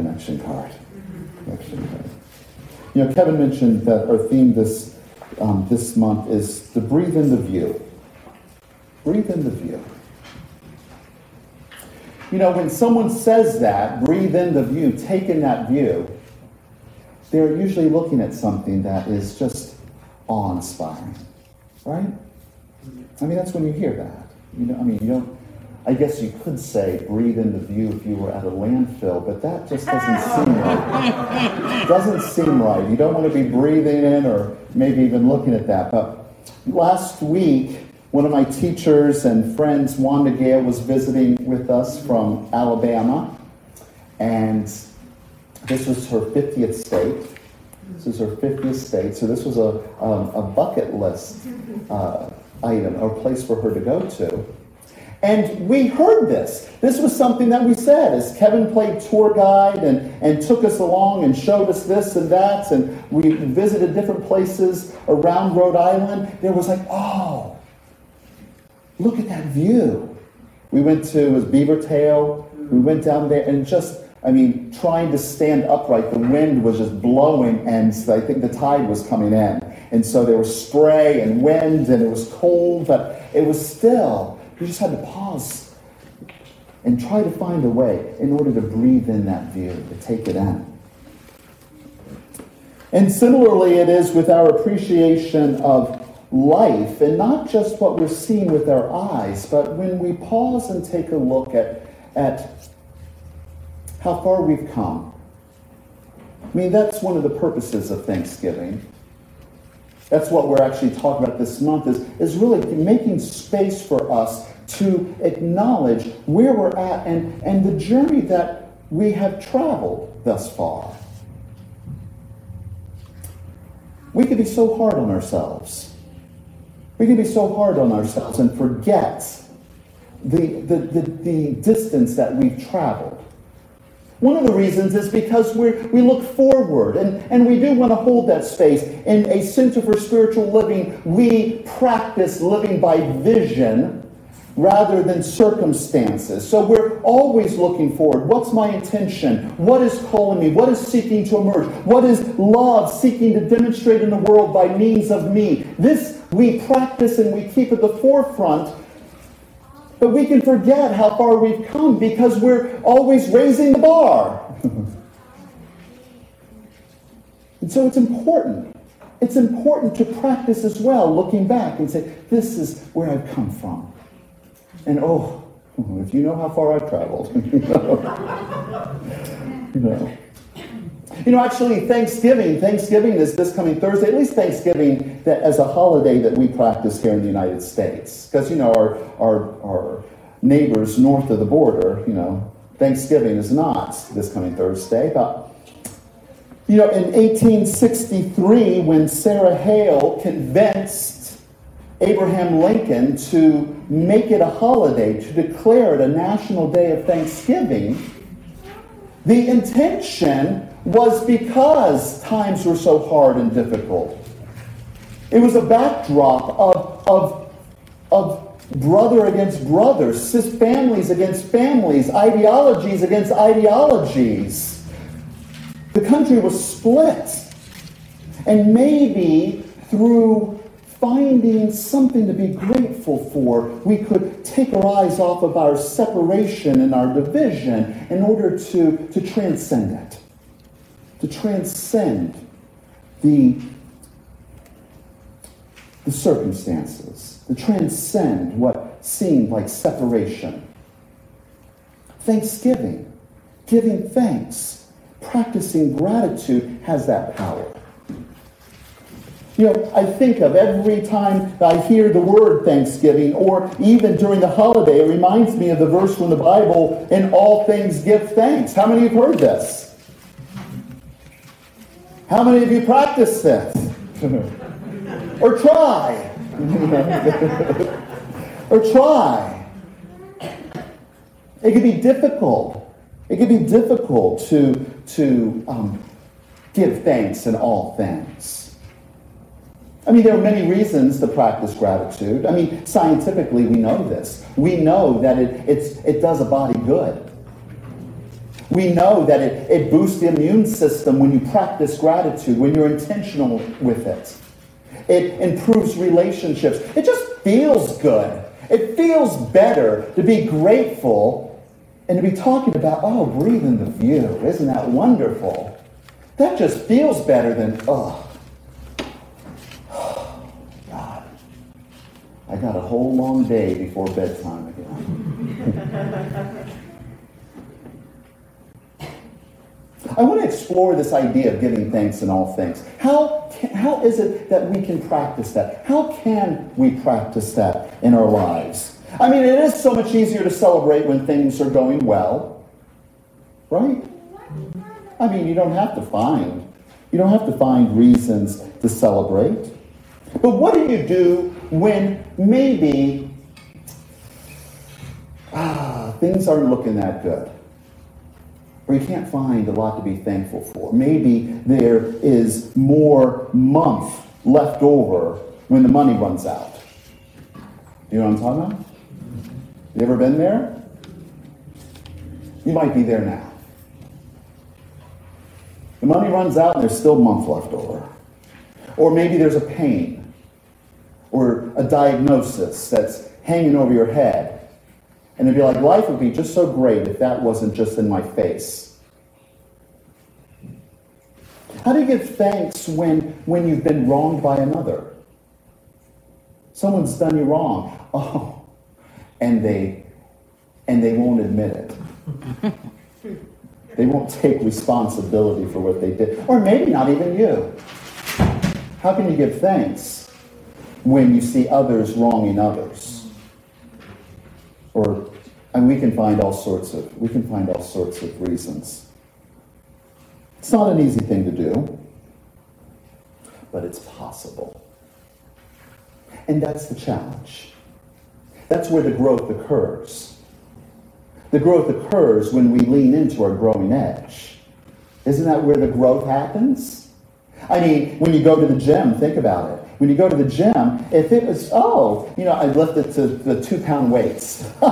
connection card. Connection card. You know, Kevin mentioned that our theme this um, this month is to breathe in the view. Breathe in the view. You know, when someone says that, breathe in the view, take in that view, they're usually looking at something that is just awe inspiring, right? I mean, that's when you hear that. You know, I mean, you don't. I guess you could say breathe in the view if you were at a landfill, but that just doesn't seem right. doesn't seem right. You don't want to be breathing in or maybe even looking at that. But last week, one of my teachers and friends, Wanda Gale, was visiting with us from Alabama, and this was her 50th state. This is her 50th state, so this was a, um, a bucket list uh, item or place for her to go to. And we heard this. This was something that we said as Kevin played tour guide and, and took us along and showed us this and that, and we visited different places around Rhode Island. There was like, oh, look at that view. We went to it was Beavertail. We went down there and just, I mean, trying to stand upright. The wind was just blowing, and I think the tide was coming in. And so there was spray and wind, and it was cold, but it was still, you just had to pause and try to find a way in order to breathe in that view, to take it in. And similarly, it is with our appreciation of life, and not just what we're seeing with our eyes, but when we pause and take a look at, at how far we've come. I mean, that's one of the purposes of Thanksgiving. That's what we're actually talking about this month is, is really making space for us to acknowledge where we're at and, and the journey that we have traveled thus far. We can be so hard on ourselves. We can be so hard on ourselves and forget the, the, the, the distance that we've traveled. One of the reasons is because we we look forward and, and we do want to hold that space. In a Center for Spiritual Living, we practice living by vision rather than circumstances. So we're always looking forward. What's my intention? What is calling me? What is seeking to emerge? What is love seeking to demonstrate in the world by means of me? This we practice and we keep at the forefront. But we can forget how far we've come because we're always raising the bar. and so it's important. It's important to practice as well, looking back and say, this is where I've come from. And oh, if you know how far I've traveled, you know. you know. You know, actually, Thanksgiving, Thanksgiving is this coming Thursday, at least Thanksgiving that as a holiday that we practice here in the United States. Because, you know, our, our, our neighbors north of the border, you know, Thanksgiving is not this coming Thursday. But, you know, in 1863, when Sarah Hale convinced Abraham Lincoln to make it a holiday, to declare it a national day of Thanksgiving, the intention was because times were so hard and difficult. It was a backdrop of, of, of brother against brother, families against families, ideologies against ideologies. The country was split. And maybe through finding something to be grateful for, we could take our eyes off of our separation and our division in order to, to transcend it to transcend the, the circumstances, to transcend what seemed like separation. Thanksgiving, giving thanks, practicing gratitude has that power. You know, I think of every time I hear the word Thanksgiving, or even during the holiday, it reminds me of the verse from the Bible, in all things give thanks. How many have heard this? How many of you practice this? or try? or try? It can be difficult. It can be difficult to, to um, give thanks in all things. I mean, there are many reasons to practice gratitude. I mean, scientifically, we know this. We know that it, it's, it does a body good. We know that it, it boosts the immune system when you practice gratitude, when you're intentional with it. It improves relationships. It just feels good. It feels better to be grateful and to be talking about, oh, breathe in the view. Isn't that wonderful? That just feels better than, oh, God, I got a whole long day before bedtime again. I want to explore this idea of giving thanks in all things. How, how is it that we can practice that? How can we practice that in our lives? I mean, it is so much easier to celebrate when things are going well, right? I mean, you don't have to find you don't have to find reasons to celebrate. But what do you do when maybe ah, things aren't looking that good? Or you can't find a lot to be thankful for. Maybe there is more month left over when the money runs out. You know what I'm talking about? You ever been there? You might be there now. The money runs out and there's still month left over. Or maybe there's a pain or a diagnosis that's hanging over your head and it'd be like, life would be just so great if that wasn't just in my face. How do you give thanks when, when you've been wronged by another? Someone's done you wrong. Oh, and they and they won't admit it. they won't take responsibility for what they did. Or maybe not even you. How can you give thanks when you see others wronging others? And we can find all sorts of we can find all sorts of reasons. It's not an easy thing to do, but it's possible. And that's the challenge. That's where the growth occurs. The growth occurs when we lean into our growing edge. Isn't that where the growth happens? I mean, when you go to the gym, think about it. When you go to the gym, if it was, oh, you know, I lifted to the two pound weights.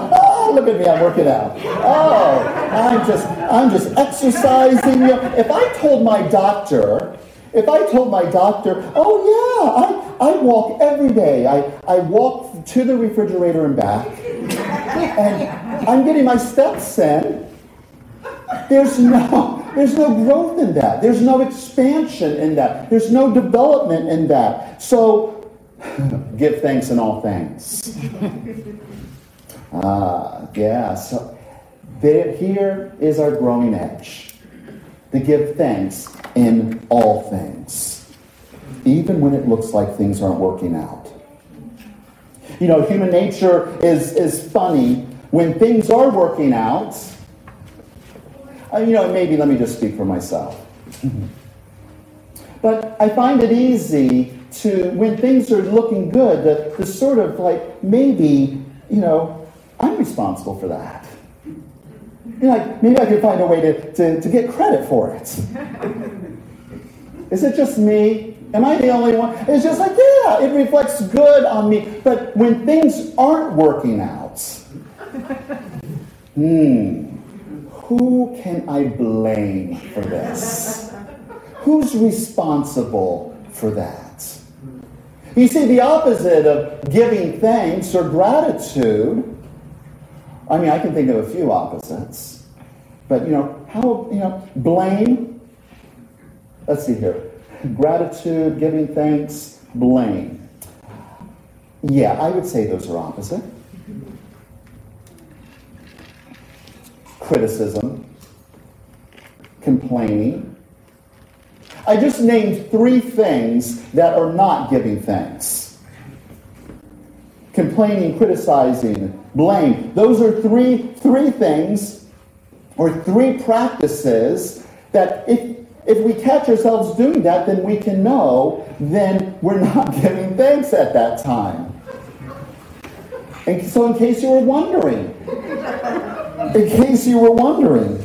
Oh, look at me, I'm working out. Oh, I'm just, I'm just exercising. If I told my doctor, if I told my doctor, oh yeah, I, I walk every day. I, I walk to the refrigerator and back, and I'm getting my steps in. There's no, there's no growth in that. There's no expansion in that. There's no development in that. So give thanks in all things. Ah, yeah. So there, here is our growing edge. To give thanks in all things, even when it looks like things aren't working out. You know, human nature is, is funny. When things are working out, uh, you know, maybe let me just speak for myself. but I find it easy to, when things are looking good, to, to sort of like maybe, you know, I'm responsible for that. You know, like, maybe I could find a way to, to, to get credit for it. Is it just me? Am I the only one? It's just like, yeah, it reflects good on me. But when things aren't working out, hmm, who can I blame for this? Who's responsible for that? You see, the opposite of giving thanks or gratitude, I mean, I can think of a few opposites, but you know, how, you know, blame, let's see here, gratitude, giving thanks, blame. Yeah, I would say those are opposite. criticism, complaining. I just named three things that are not giving thanks complaining, criticizing, blame. Those are three, three things or three practices that if, if we catch ourselves doing that, then we can know then we're not giving thanks at that time. And so, in case you were wondering, in case you were wondering.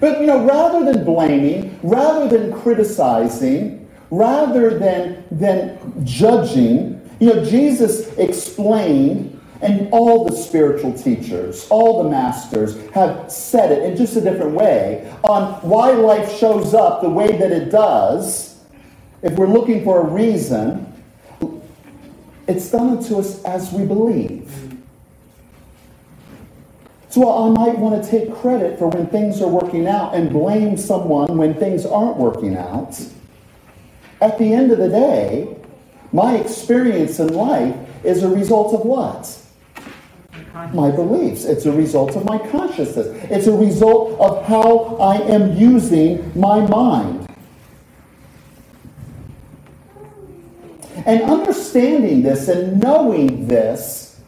But, you know, rather than blaming, rather than criticizing, rather than, than judging, you know, Jesus explained And all the spiritual teachers, all the masters have said it in just a different way on why life shows up the way that it does. If we're looking for a reason, it's done unto us as we believe. So I might want to take credit for when things are working out and blame someone when things aren't working out. At the end of the day, my experience in life is a result of what? My beliefs. It's a result of my consciousness. It's a result of how I am using my mind. And understanding this and knowing this,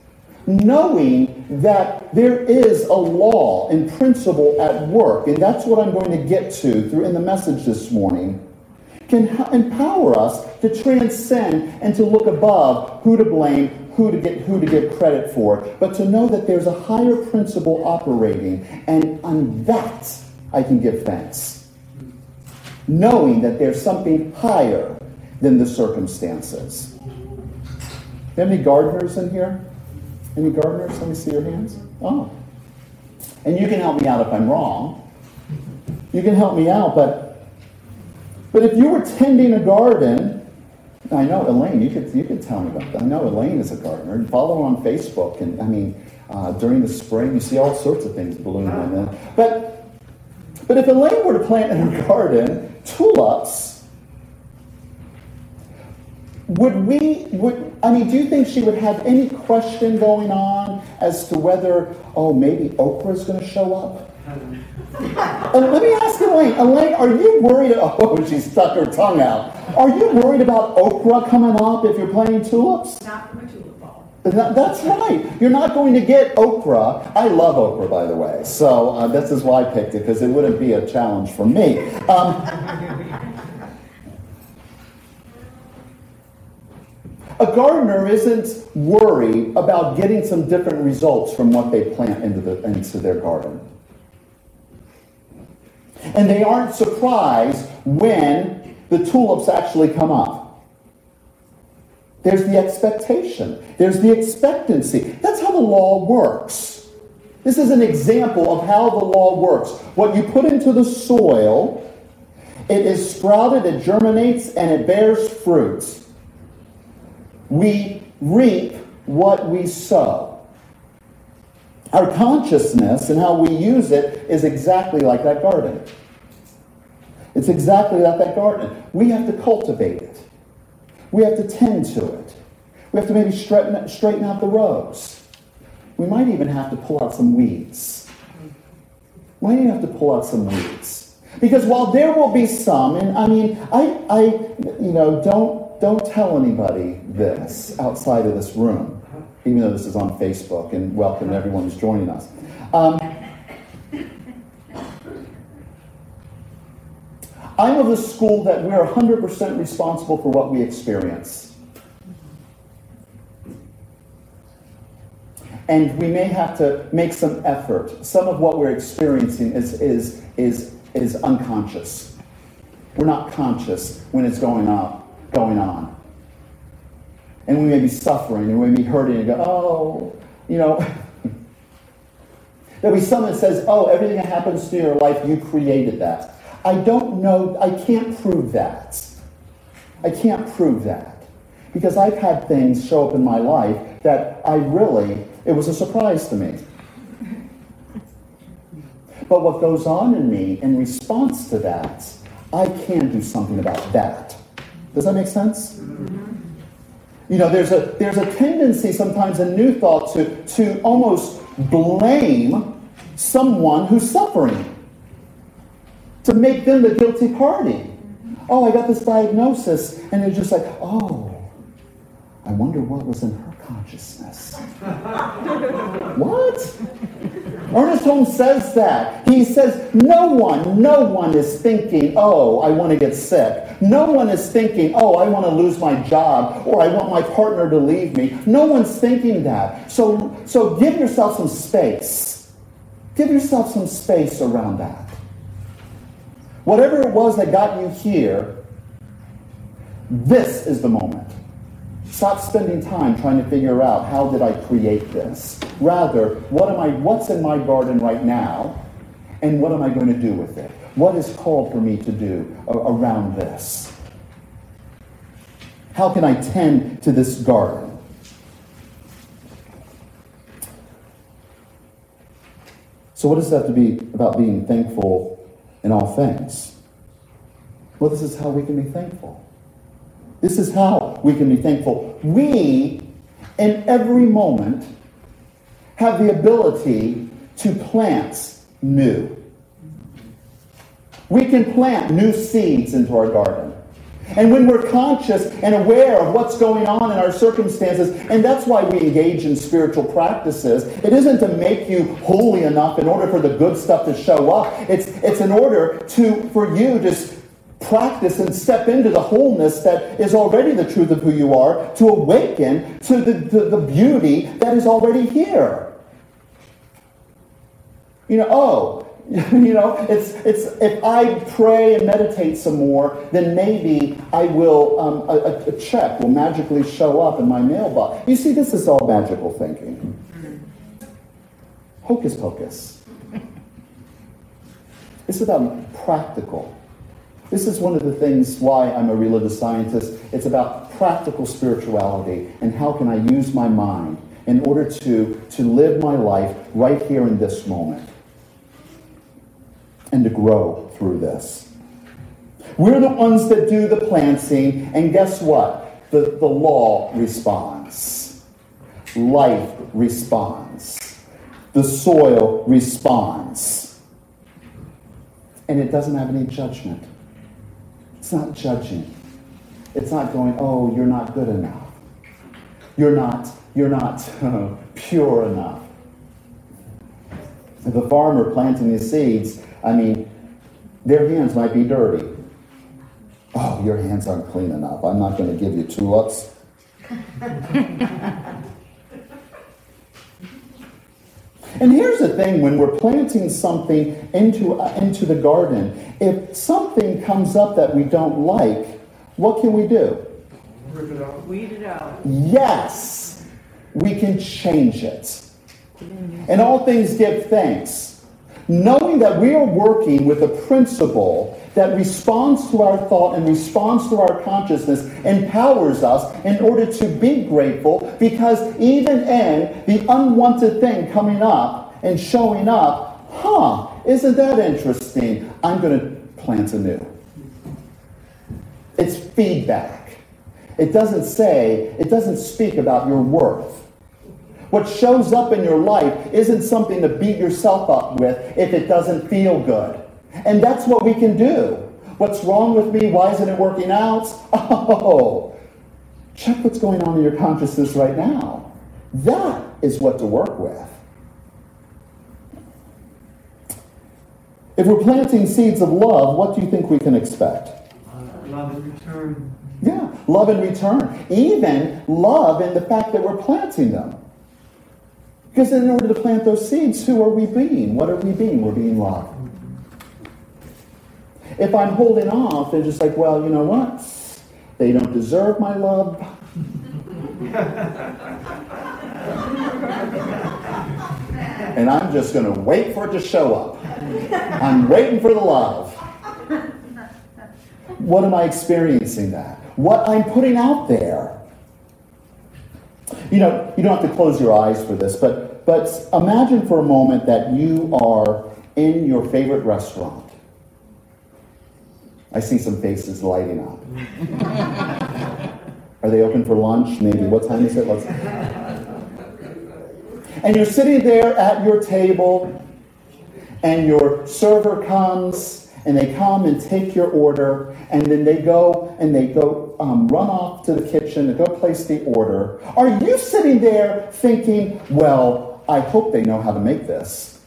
knowing that there is a law and principle at work, and that's what I'm going to get to through in the message this morning can empower us to transcend and to look above who to blame, who to get who to give credit for, but to know that there's a higher principle operating, and on that I can give thanks. Knowing that there's something higher than the circumstances. Any gardeners in here? Any gardeners? Let me see your hands. Oh. And you can help me out if I'm wrong. You can help me out, but but if you were tending a garden, I know Elaine, you could you could tell me about that. I know Elaine is a gardener. Follow her on Facebook, and I mean, uh, during the spring, you see all sorts of things blooming. But but if Elaine were to plant in her garden tulips, would we would I mean, do you think she would have any question going on as to whether oh maybe okra is going to show up? And let me ask Elaine, Elaine, are you worried? Oh, she stuck her tongue out. Are you worried about okra coming up if you're planting tulips? Not from a tulip. That, that's right. You're not going to get okra. I love okra, by the way. So uh, this is why I picked it, because it wouldn't be a challenge for me. Um, a gardener isn't worried about getting some different results from what they plant into, the, into their garden. And they aren't surprised when the tulips actually come up. There's the expectation, there's the expectancy. That's how the law works. This is an example of how the law works. What you put into the soil, it is sprouted, it germinates, and it bears fruit. We reap what we sow. Our consciousness and how we use it is exactly like that garden. It's exactly like that garden. We have to cultivate it. We have to tend to it. We have to maybe straighten, straighten out the rows. We might even have to pull out some weeds. We might even have to pull out some weeds. Because while there will be some, and I mean, I, I you know, don't, don't tell anybody this outside of this room even though this is on Facebook, and welcome everyone who's joining us. Um, I'm of the school that we're 100% responsible for what we experience. And we may have to make some effort. Some of what we're experiencing is, is, is, is unconscious. We're not conscious when it's going on, going on and we may be suffering and we may be hurting and go, oh, you know. There'll be someone that says, oh, everything that happens to your life, you created that. I don't know, I can't prove that. I can't prove that. Because I've had things show up in my life that I really, it was a surprise to me. But what goes on in me in response to that, I can do something about that. Does that make sense? Mm-hmm. You know, there's a, there's a tendency sometimes in New Thought to, to almost blame someone who's suffering, to make them the guilty party. Oh, I got this diagnosis, and they're just like, oh, I wonder what was in her consciousness. What? Ernest Holmes says that. He says, no one, no one is thinking, oh, I want to get sick. No one is thinking, oh, I want to lose my job or I want my partner to leave me. No one's thinking that. So, so give yourself some space. Give yourself some space around that. Whatever it was that got you here, this is the moment. Stop spending time trying to figure out how did I create this. Rather, what am I what's in my garden right now and what am I going to do with it? What is called for me to do around this? How can I tend to this garden? So, what does that have to be about being thankful in all things? Well, this is how we can be thankful. This is how we can be thankful. We, in every moment, have the ability to plant new. We can plant new seeds into our garden. And when we're conscious and aware of what's going on in our circumstances, and that's why we engage in spiritual practices, it isn't to make you holy enough in order for the good stuff to show up. It's, it's in order to, for you to practice and step into the wholeness that is already the truth of who you are, to awaken to the, the, the beauty that is already here. You know, oh, you know, it's, it's, if I pray and meditate some more, then maybe I will, um, a, a, check will magically show up in my mailbox. You see, this is all magical thinking. Hocus pocus. It's about practical. This is one of the things why I'm a religious scientist. It's about practical spirituality and how can I use my mind in order to, to live my life right here in this moment and to grow through this. We're the ones that do the planting, and guess what? The, the law responds. Life responds. The soil responds. And it doesn't have any judgment. It's not judging. It's not going, oh, you're not good enough. You're not, you're not pure enough. The farmer planting his seeds I mean, their hands might be dirty. Oh, your hands aren't clean enough. I'm not going to give you tulips. and here's the thing when we're planting something into, uh, into the garden, if something comes up that we don't like, what can we do? Rip it out. Weed it out. Yes, we can change it. And all things give thanks knowing that we are working with a principle that responds to our thought and responds to our consciousness, empowers us in order to be grateful because even in the unwanted thing coming up and showing up, huh, isn't that interesting? I'm going to plant anew. It's feedback. It doesn't say, it doesn't speak about your worth. What shows up in your life isn't something to beat yourself up with if it doesn't feel good. And that's what we can do. What's wrong with me? Why isn't it working out? Oh, check what's going on in your consciousness right now. That is what to work with. If we're planting seeds of love, what do you think we can expect? Uh, love in return. Yeah, love in return. Even love in the fact that we're planting them. Because in order to plant those seeds, who are we being? What are we being? We're being love. If I'm holding off and just like, well, you know what? They don't deserve my love. and I'm just going to wait for it to show up. I'm waiting for the love. What am I experiencing that? What I'm putting out there you know, you don't have to close your eyes for this, but, but imagine for a moment that you are in your favorite restaurant. I see some faces lighting up. are they open for lunch? Maybe. What time is it? Let's... And you're sitting there at your table, and your server comes and they come and take your order, and then they go and they go um, run off to the kitchen to go place the order. Are you sitting there thinking, well, I hope they know how to make this?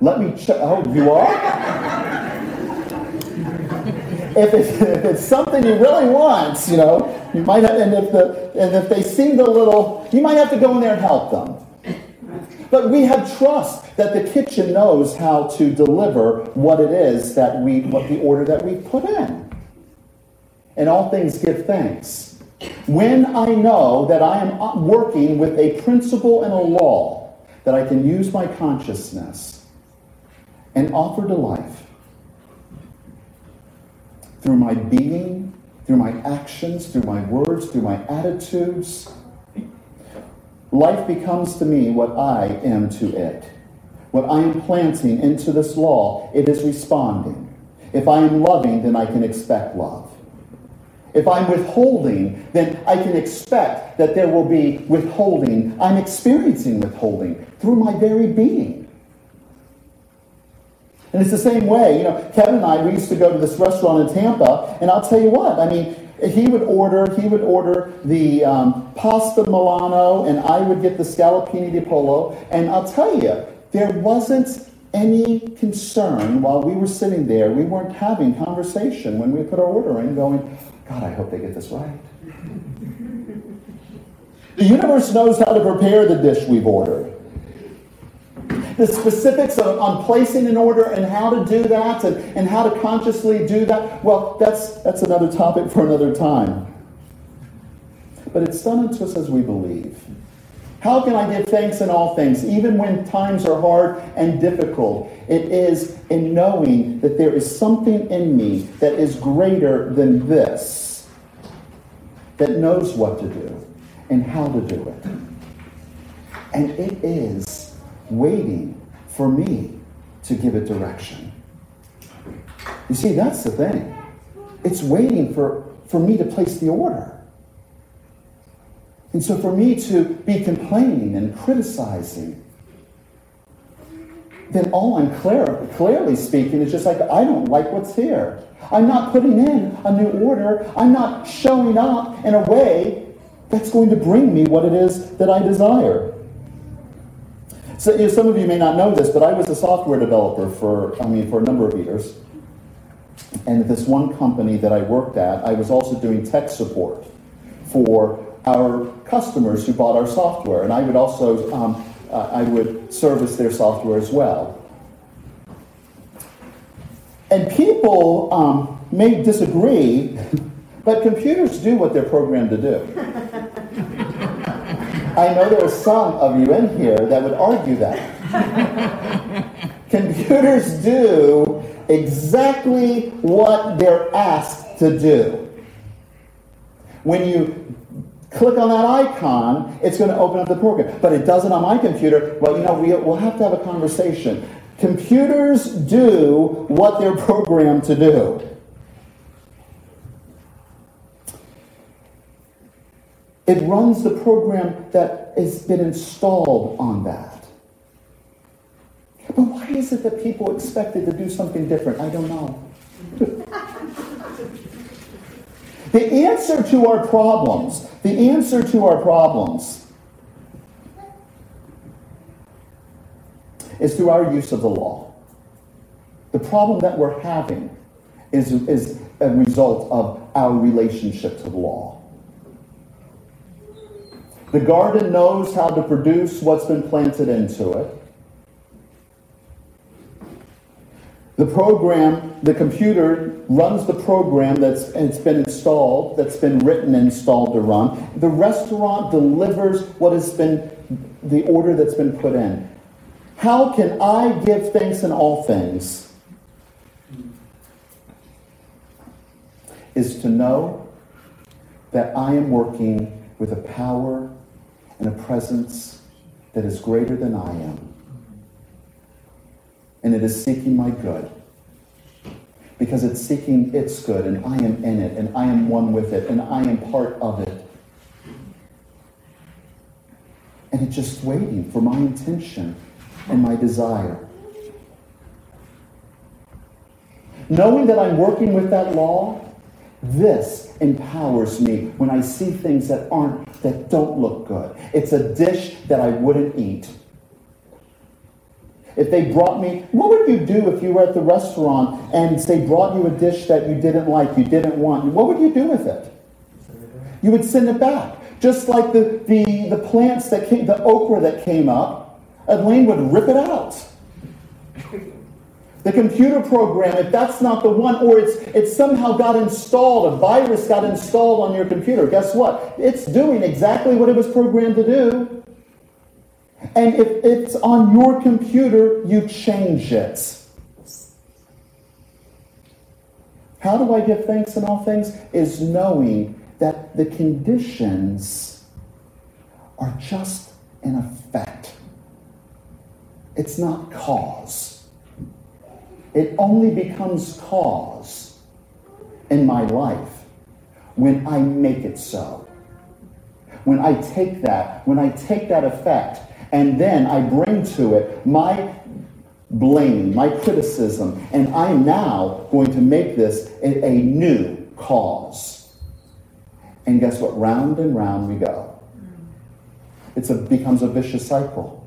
Let me check. Oh, you are? if, it's, if it's something you really want, you know, you might have, and if the and if they seem a little, you might have to go in there and help them. But we have trust that the kitchen knows how to deliver what it is that we, what the order that we put in. And all things, give thanks. When I know that I am working with a principle and a law, that I can use my consciousness and offer to life through my being, through my actions, through my words, through my attitudes, life becomes to me what I am to it. What I am planting into this law, it is responding. If I am loving, then I can expect love. If I'm withholding, then I can expect that there will be withholding. I'm experiencing withholding through my very being. And it's the same way, you know, Kevin and I, we used to go to this restaurant in Tampa, and I'll tell you what, I mean, he would order, he would order the um, pasta Milano, and I would get the scallopini di pollo, and I'll tell you, there wasn't any concern while we were sitting there. We weren't having conversation when we put our order in, going, God, I hope they get this right. the universe knows how to prepare the dish we've ordered. The specifics of, on placing an order and how to do that and, and how to consciously do that, well, that's, that's another topic for another time. But it's done unto us as we believe. How can I give thanks in all things, even when times are hard and difficult? It is in knowing that there is something in me that is greater than this, that knows what to do and how to do it. And it is waiting for me to give it direction. You see, that's the thing. It's waiting for, for me to place the order. And so for me to be complaining and criticizing, then all I'm clear, clearly speaking is just like, I don't like what's here. I'm not putting in a new order. I'm not showing up in a way that's going to bring me what it is that I desire. So, you know, some of you may not know this, but I was a software developer for, I mean, for a number of years. And at this one company that I worked at, I was also doing tech support for our customers who bought our software, and I would also um, uh, I would service their software as well. And people um, may disagree, but computers do what they're programmed to do. I know there are some of you in here that would argue that. computers do exactly what they're asked to do. When you click on that icon, it's going to open up the program. But it doesn't on my computer. Well, you know, we, we'll have to have a conversation. Computers do what they're programmed to do. It runs the program that has been installed on that. But why is it that people expected to do something different? I don't know. The answer to our problems, the answer to our problems is through our use of the law. The problem that we're having is, is a result of our relationship to the law. The garden knows how to produce what's been planted into it. The program, the computer runs the program that's it's been installed, that's been written and installed to run. The restaurant delivers what has been the order that's been put in. How can I give thanks in all things? Is to know that I am working with a power and a presence that is greater than I am and it is seeking my good. Because it's seeking its good, and I am in it, and I am one with it, and I am part of it. And it's just waiting for my intention and my desire. Knowing that I'm working with that law, this empowers me when I see things that aren't, that don't look good. It's a dish that I wouldn't eat. If they brought me, what would you do if you were at the restaurant and they brought you a dish that you didn't like, you didn't want? What would you do with it? You would send it back. Just like the, the, the plants that came, the okra that came up, Elaine would rip it out. The computer program, if that's not the one, or it's, it somehow got installed, a virus got installed on your computer, guess what? It's doing exactly what it was programmed to do. And if it's on your computer, you change it. How do I give thanks in all things? Is knowing that the conditions are just an effect. It's not cause. It only becomes cause in my life when I make it so. When I take that, when I take that effect, and then I bring to it my blame, my criticism, and I'm now going to make this a, a new cause. And guess what? Round and round we go. It becomes a vicious cycle.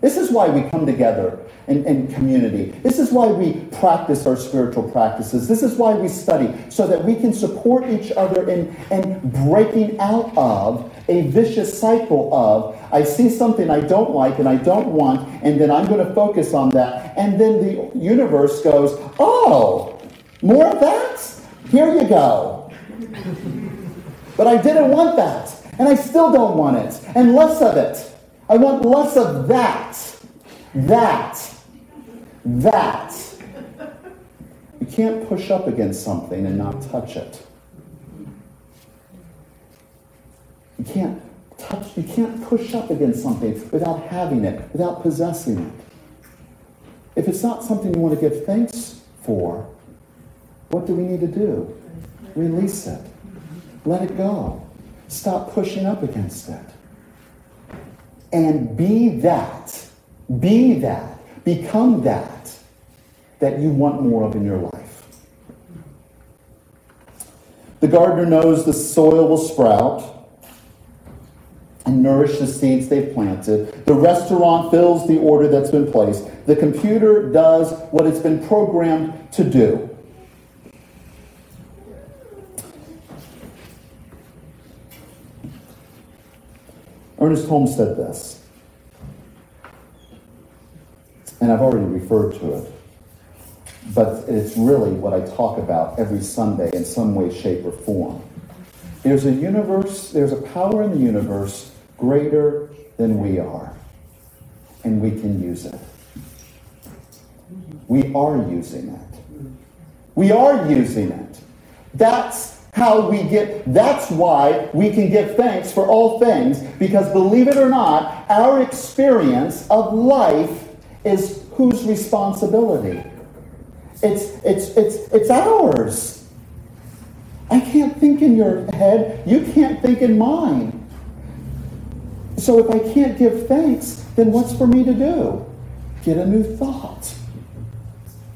This is why we come together in, in, community. This is why we practice our spiritual practices. This is why we study, so that we can support each other in, in breaking out of a vicious cycle of I see something I don't like and I don't want, and then I'm going to focus on that. And then the universe goes, Oh, more of that? Here you go. but I didn't want that, and I still don't want it, and less of it. I want less of that. That. That. You can't push up against something and not touch it. You can't touch, you can't push up against something without having it, without possessing it. If it's not something you want to give thanks for, what do we need to do? Release it. Let it go. Stop pushing up against it and be that, be that, become that, that you want more of in your life. The gardener knows the soil will sprout and nourish the seeds they've planted. The restaurant fills the order that's been placed. The computer does what it's been programmed to do. Ernest Holmes said this, and I've already referred to it, but it's really what I talk about every Sunday in some way, shape, or form. There's a universe, there's a power in the universe greater than we are, and we can use it. We are using it. We are using it. That's how we get, that's why we can give thanks for all things, because believe it or not, our experience of life is whose responsibility? It's, it's, it's, it's ours. I can't think in your head, you can't think in mine. So if I can't give thanks, then what's for me to do? Get a new thought.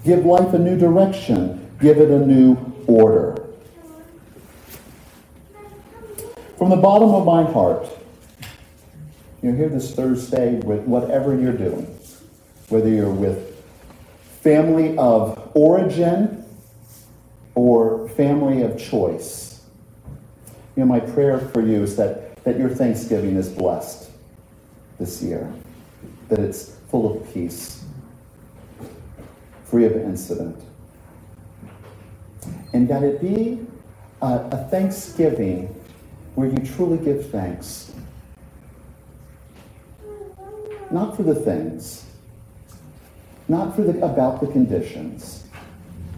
Give life a new direction. Give it a new order. From the bottom of my heart, you're here this Thursday with whatever you're doing, whether you're with family of origin or family of choice. You know, my prayer for you is that, that your Thanksgiving is blessed this year, that it's full of peace, free of incident, and that it be a, a Thanksgiving where you truly give thanks. Not for the things, not for the, about the conditions.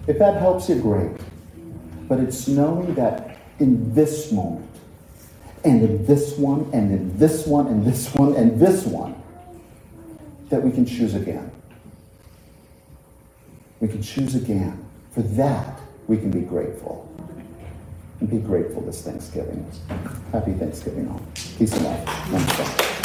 If that helps you, great. But it's knowing that in this moment, and in this one, and in this one, and this one, and this one, that we can choose again. We can choose again. For that, we can be grateful and be grateful this Thanksgiving. Happy Thanksgiving all. Peace and love.